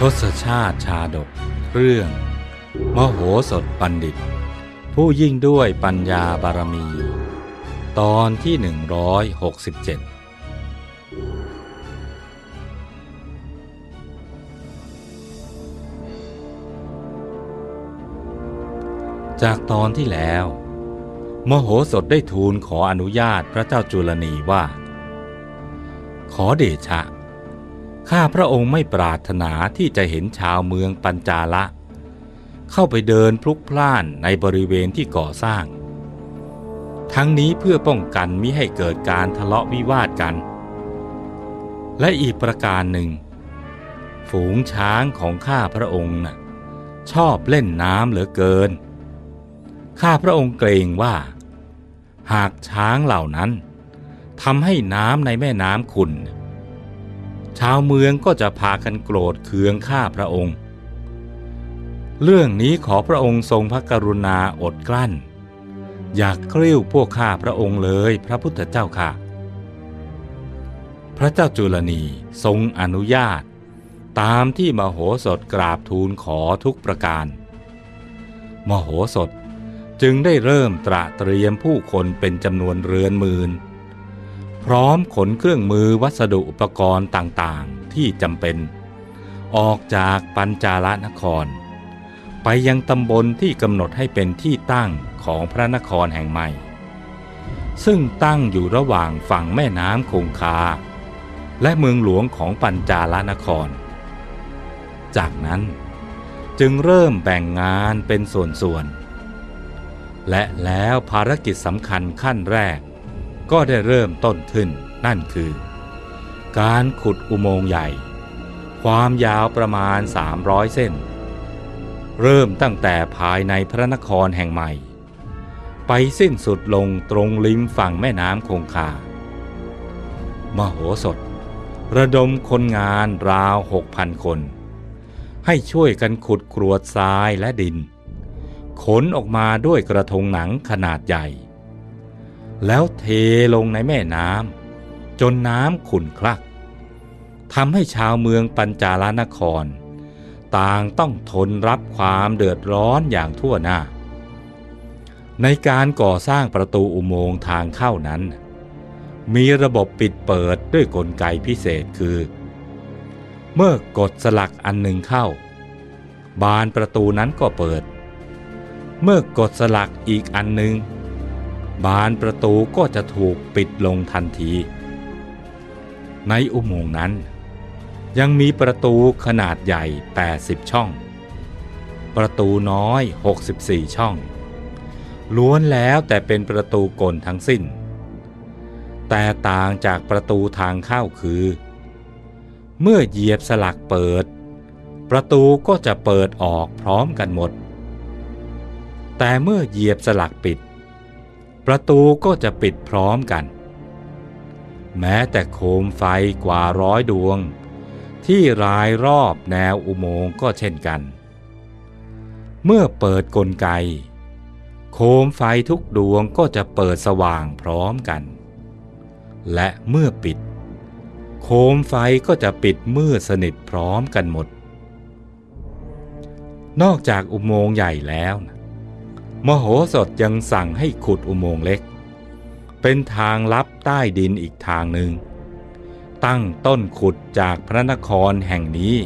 ทศชาติชาดก เรื่อง มโหสถบัณฑิต ผู้ยิ่งด้วยปัญญาบารมีตอนที่ 167จากตอนที่แล้ว มโหสถได้ทูลขออนุญาตพระเจ้าจุลนีว่า ขอเดชะ ข้าพระองค์ไม่ปรารถนาที่จะเห็นชาวเมืองปัญจาละ เข้าไปเดินพลุกพล่านในบริเวณที่ก่อสร้าง ทั้งนี้เพื่อป้องกันมิให้เกิดการทะเลาะวิวาทกัน และอีกประการหนึ่ง ฝูงช้างของข้าพระองค์น่ะชอบเล่นน้ำเหลือเกิน ข้าพระองค์เกรงว่า หากช้างเหล่านั้นทำให้น้ำในแม่น้ำขุ่นชาวเมืองก็จะพากันโกรธเคืองข้าพระองค์ เรื่องนี้ขอพระองค์ทรงพระกรุณาอดกลั้น อยากกริ้วพวกข้าพระองค์เลยพระพุทธเจ้าค่ะ พระเจ้าจุลนีทรงอนุญาต ตามที่มโหสถกราบทูลขอทุกประการ มโหสถ จึงได้เริ่มตระเตรียมผู้คนเป็นจำนวนเรือนหมื่นพร้อมขนเครื่องมือวัสดุอุปกรณ์ต่างๆ ที่จำเป็น ออกจากปัญจาลนคร ไปยังตำบลที่กำหนดให้เป็นที่ตั้งของพระนครแห่งใหม่ ซึ่งตั้งอยู่ระหว่างฝั่งแม่น้ำคงคา และเมืองหลวงของปัญจาลนคร จากนั้นจึงเริ่มแบ่งงานเป็นส่วนๆ และแล้วภารกิจสำคัญขั้นแรก ก็ได้เริ่มต้นขึ้นนั่นคือ การขุดอุโมงค์ใหญ่ ความยาวประมาณ 300 เส้น เริ่มตั้งแต่ภายในพระนครแห่งใหม่ ไปสิ้นสุดลงตรงริมฝั่งแม่น้ำคงคา มโหสถ ระดมคนงานราวหกพันคน ให้ช่วยกันขุดกรวดทรายและดิน ขนออกมาด้วยกระทงหนังขนาดใหญ่ แล้วเทลงในแม่น้ำจนน้ำขุ่นคลักทำให้ชาวเมืองปัญจาลนคร ต่างต้องทนรับความเดือดร้อนอย่างทั่วหน้า ในการก่อสร้างประตูอุโมงค์ทางเข้านั้น มีระบบปิดเปิดด้วยกลไกพิเศษคือ เมื่อกดสลักอันหนึ่งเข้า บานประตูนั้นก็เปิด เมื่อกดสลักอีกอันหนึ่งบานประตูก็จะถูกปิดลงทันที ในอุโมงค์นั้น ยังมีประตูขนาดใหญ่ 80 ช่อง ประตูน้อย 64 ช่อง ล้วนแล้วแต่เป็นประตูกลทั้งสิ้น แต่ต่างจากประตูทางเข้าคือ เมื่อเหยียบสลักเปิด ประตูก็จะเปิดออกพร้อมกันหมด แต่เมื่อเหยียบสลักปิด ประตูก็จะปิดพร้อมกัน แม้แต่โคมไฟกว่าร้อยดวง ที่รายรอบแนวอุโมงค์ก็เช่นกัน เมื่อเปิดกลไก โคมไฟทุกดวงก็จะเปิดสว่างพร้อมกัน และเมื่อปิด โคมไฟก็จะปิดมืดสนิทพร้อมกันหมด นอกจากอุโมงค์ใหญ่แล้วนะ มโหสถยังสั่งให้ขุดอุโมงค์เล็ก เป็นทางลับใต้ดินอีกทางหนึ่ง ตั้งต้นขุดจากพระนครแห่งนี้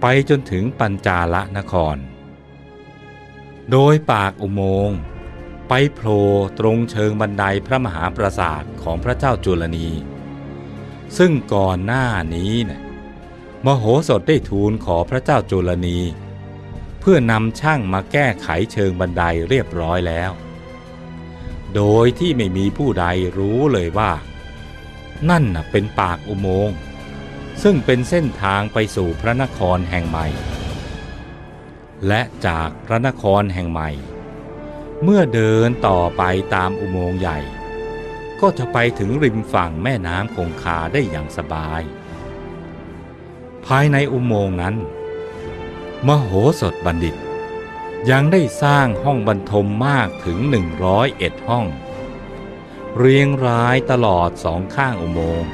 ไปจนถึงปัญจาละนคร โดยปากอุโมงค์ไปโผล่ตรงเชิงบันไดพระมหาปราสาทของพระเจ้าจุลนี ซึ่งก่อนหน้านี้นะมโหสถได้ทูลขอพระเจ้าจุลนี เพื่อนำช่างมาแก้ไขเชิงบันไดเรียบร้อยแล้ว โดยที่ไม่มีผู้ใดรู้เลยว่า นั่นเป็นปากอุโมงค์ซึ่งเป็นเส้นทางไปสู่พระนครแห่งใหม่ และจากพระนครแห่งใหม่ เมื่อเดินต่อไปตามอุโมงค์ใหญ่ ก็จะไปถึงริมฝั่งแม่น้ำคงคาได้อย่างสบาย ภายในอุโมงค์นั้น มโหสถบัณฑิต ยังได้สร้างห้องบรรทมมากถึง 101 ห้อง เรียงรายตลอดสองข้างอุโมงค์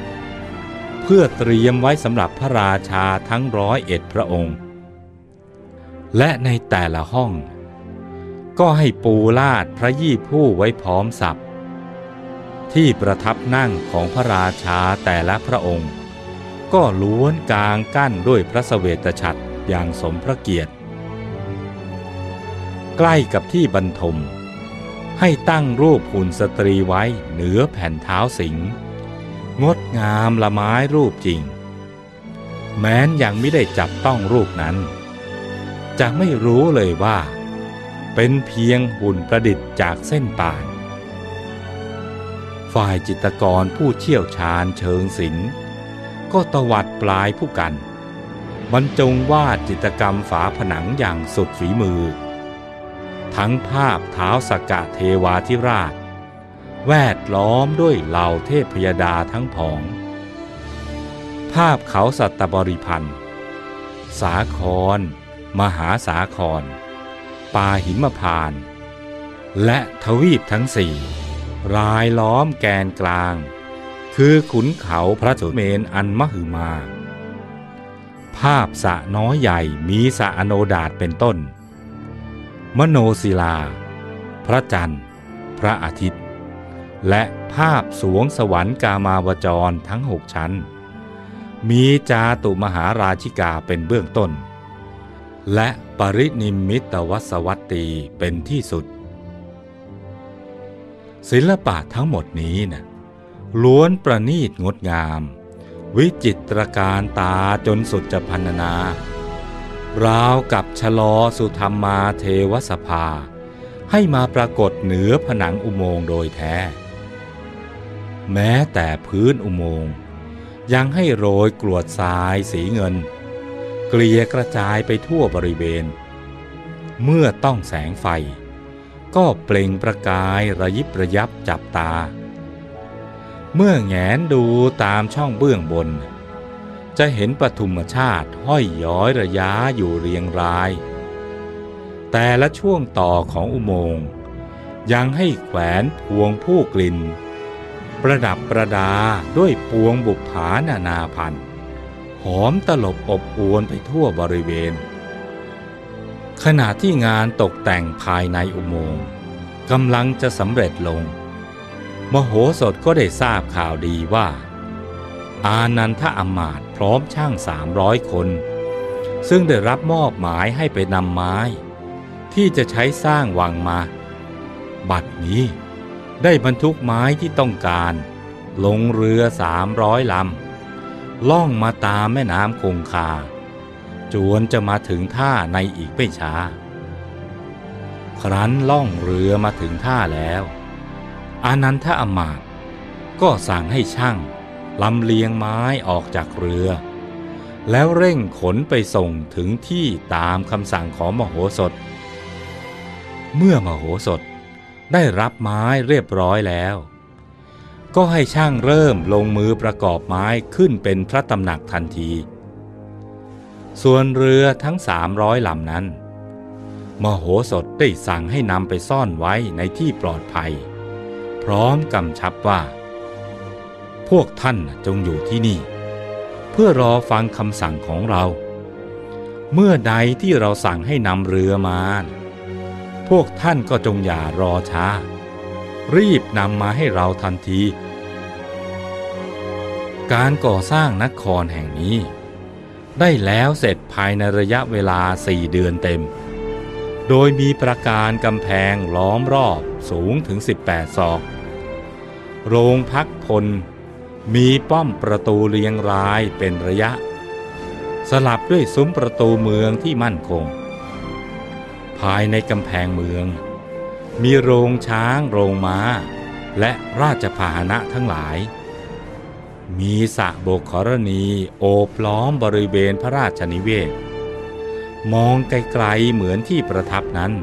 เพื่อเตรียมไว้สำหรับพระราชาทั้งร้อยเอ็ดพระองค์ และในแต่ละห้อง ก็ให้ปูลาดพระยี่ผู้ไว้พร้อมสับที่ประทับนั่งของพระราชาแต่ละพระองค์ ก็ล้วนกลางกั้นด้วยพระสเสวตฉัตร อย่างสมพระเกียรติ ใกล้กับที่บรรทม ให้ตั้งรูปหุ่นสตรีไว้เหนือแผ่นเท้าสิง งดงามละไม้รูปจริง แม้นยังไม่ได้จับต้องรูปนั้นจะไม่รู้เลยว่า เป็นเพียงหุ่นประดิษฐ์จากเส้นป่าน ฝ่ายจิตกรผู้เชี่ยวชาญเชิงศิลป์ก็ตวัดปลายผู้กัน บรรจงวาดจิตกรรมฝาผนังอย่างสุดฝีมือ ทั้งภาพเท้าสกกะเทวาธิราช แวดล้อมด้วยเหล่าเทพยดาทั้งผอง ภาพเขาสัตบริพันธ์ สาคร มหาสาคร ปาหิมพาน และทวีปทั้งสี่รายล้อมแกนกลาง คือขุนเขาพระสุเมนอันมหึมา ภาพสะน้อยใหญ่มีสะอโนดาตเป็นต้น มโนศิลา พระจันทร์ พระอาทิตย์ และภาพสวงสวรรค์กามาวจรทั้งหกชั้น มีจาตุมหาราชิกาเป็นเบื้องต้น และปรินิมมิตวสวัตตีเป็นที่สุด ศิลปะทั้งหมดนี้นะล้วนประณีตงดงาม วิจิตรการตาจนสุดจะพันนา ราวกับชะลอสุธรรมาเทวสภา ให้มาปรากฏเหนือผนังอุโมงค์โดยแท้ แม้แต่พื้นอุโมงค์ยังให้โรยกรวดทรายสีเงิน เกลี่ยกระจายไปทั่วบริเวณ เมื่อต้องแสงไฟ ก็เปล่งประกายระยิบระยับจับตา เมื่อแงนดูตามช่องเบื้องบน จะเห็นปฐุมชาติห้อยย้อยระยะอยู่เรียงราย แต่ละช่วงต่อของอุโมงค์ยังให้แขวนพวงผู้กลิ่น ประดับประดาด้วยปวงบุปผานานาพันธ์หอมตลบอบอวนไปทั่วบริเวณ ขณะที่งานตกแต่งภายในอุโมงค์กำลังจะสำเร็จลง มโหสถก็ได้ทราบข่าวดีว่า อานันทอมาตย์พร้อมช่างสามร้อยคน ซึ่งได้รับมอบหมายให้ไปนำไม้ ที่จะใช้สร้างวังมา บัดนี้ได้บรรทุกไม้ที่ต้องการ ลงเรือสามร้อยลำ ล่องมาตามแม่น้ำคงคา จวนจะมาถึงท่าในอีกไม่ช้า ครั้นล่องเรือมาถึงท่าแล้ว อานันทอมาตก็สั่งให้ช่างลำเลียงไม้ออกจากเรือ แล้วเร่งขนไปส่งถึงที่ตามคำสั่งของมโหสถ เมื่อมโหสถได้รับไม้เรียบร้อยแล้ว ก็ให้ช่างเริ่มลงมือประกอบไม้ขึ้นเป็นพระตำหนักทันที ส่วนเรือทั้งสามร้อยลำนั้น มโหสถได้สั่งให้นำไปซ่อนไว้ในที่ปลอดภัย ร้อมกำชับว่า พวกท่านจงอยู่ที่นี่ เพื่อรอฟังคำสั่งของเรา เมื่อใดที่เราสั่งให้นำเรือมา พวกท่านก็จงอย่ารอช้า รีบนำมาให้เราทันที การก่อสร้างนครแห่งนี้ ได้แล้วเสร็จภายในระยะเวลาสี่เดือนเต็มโดยมีประการกำแพงล้อมรอบสูงถึง 18 ศอก โรงพักพล มีป้อมประตูเรียงรายเป็นระยะ สลับด้วยซุ้มประตูเมืองที่มั่นคง ภายในกำแพงเมือง มีโรงช้างโรงม้า และราชพาหนะทั้งหลาย มีสระโบกขรณีโอบล้อมบริเวณพระราชนิเวศ มองไกลๆเหมือนที่ประทับนั้น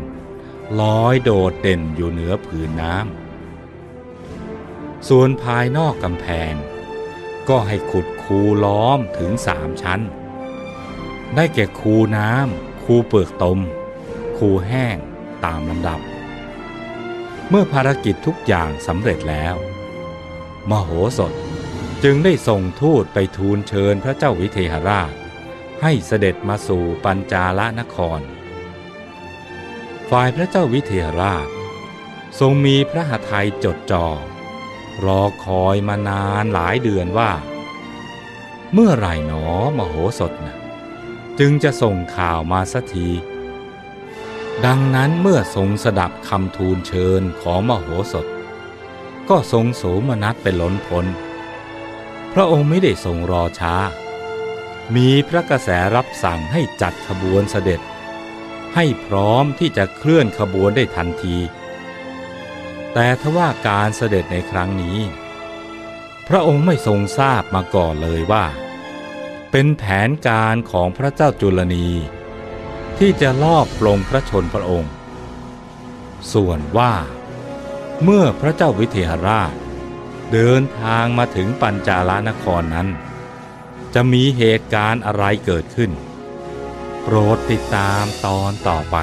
ลอยโดดเด่นอยู่เหนือผืนน้ำ ส่วนภายนอกกำแพง ก็ให้ขุดคูล้อมถึงสามชั้น ได้แก่คูน้ำคูเปลือกตม คูแห้งตามลำดับ เมื่อภารกิจทุกอย่างสำเร็จแล้ว มโหสถจึงได้ส่งทูตไปทูลเชิญพระเจ้าวิเทหราช ให้เสด็จมาสู่ปัญจาลนคร ฝ่ายพระเจ้าวิเทหราช ทรงมีพระหทัยจดจอ่อ รอคอยมานานหลายเดือนว่า เมื่อไหร่หนอมโหสถนะจึงจะส่งข่าวมาสักที ดังนั้นเมื่อทรงสดับคำทูลเชิญของมโหสถ ก็ทรงโสมนัสเป็นล้นพ้น พระองค์ไม่ได้ทรงรอช้า มีพระกระแสรับสั่งให้จัดขบวนเสด็จ ให้พร้อมที่จะเคลื่อนขบวนได้ทันที แต่ทว่าการเสด็จในครั้งนี้ พระองค์ไม่ทรงทราบมาก่อนเลยว่า เป็นแผนการของพระเจ้าจุลนี ที่จะลอบปลงพระชนพระองค์ ส่วนว่า เมื่อพระเจ้าวิเทหราช เดินทางมาถึงปัญจาลนครนั้น จะมีเหตุการณ์อะไรเกิดขึ้น โปรดติดตามตอนต่อไป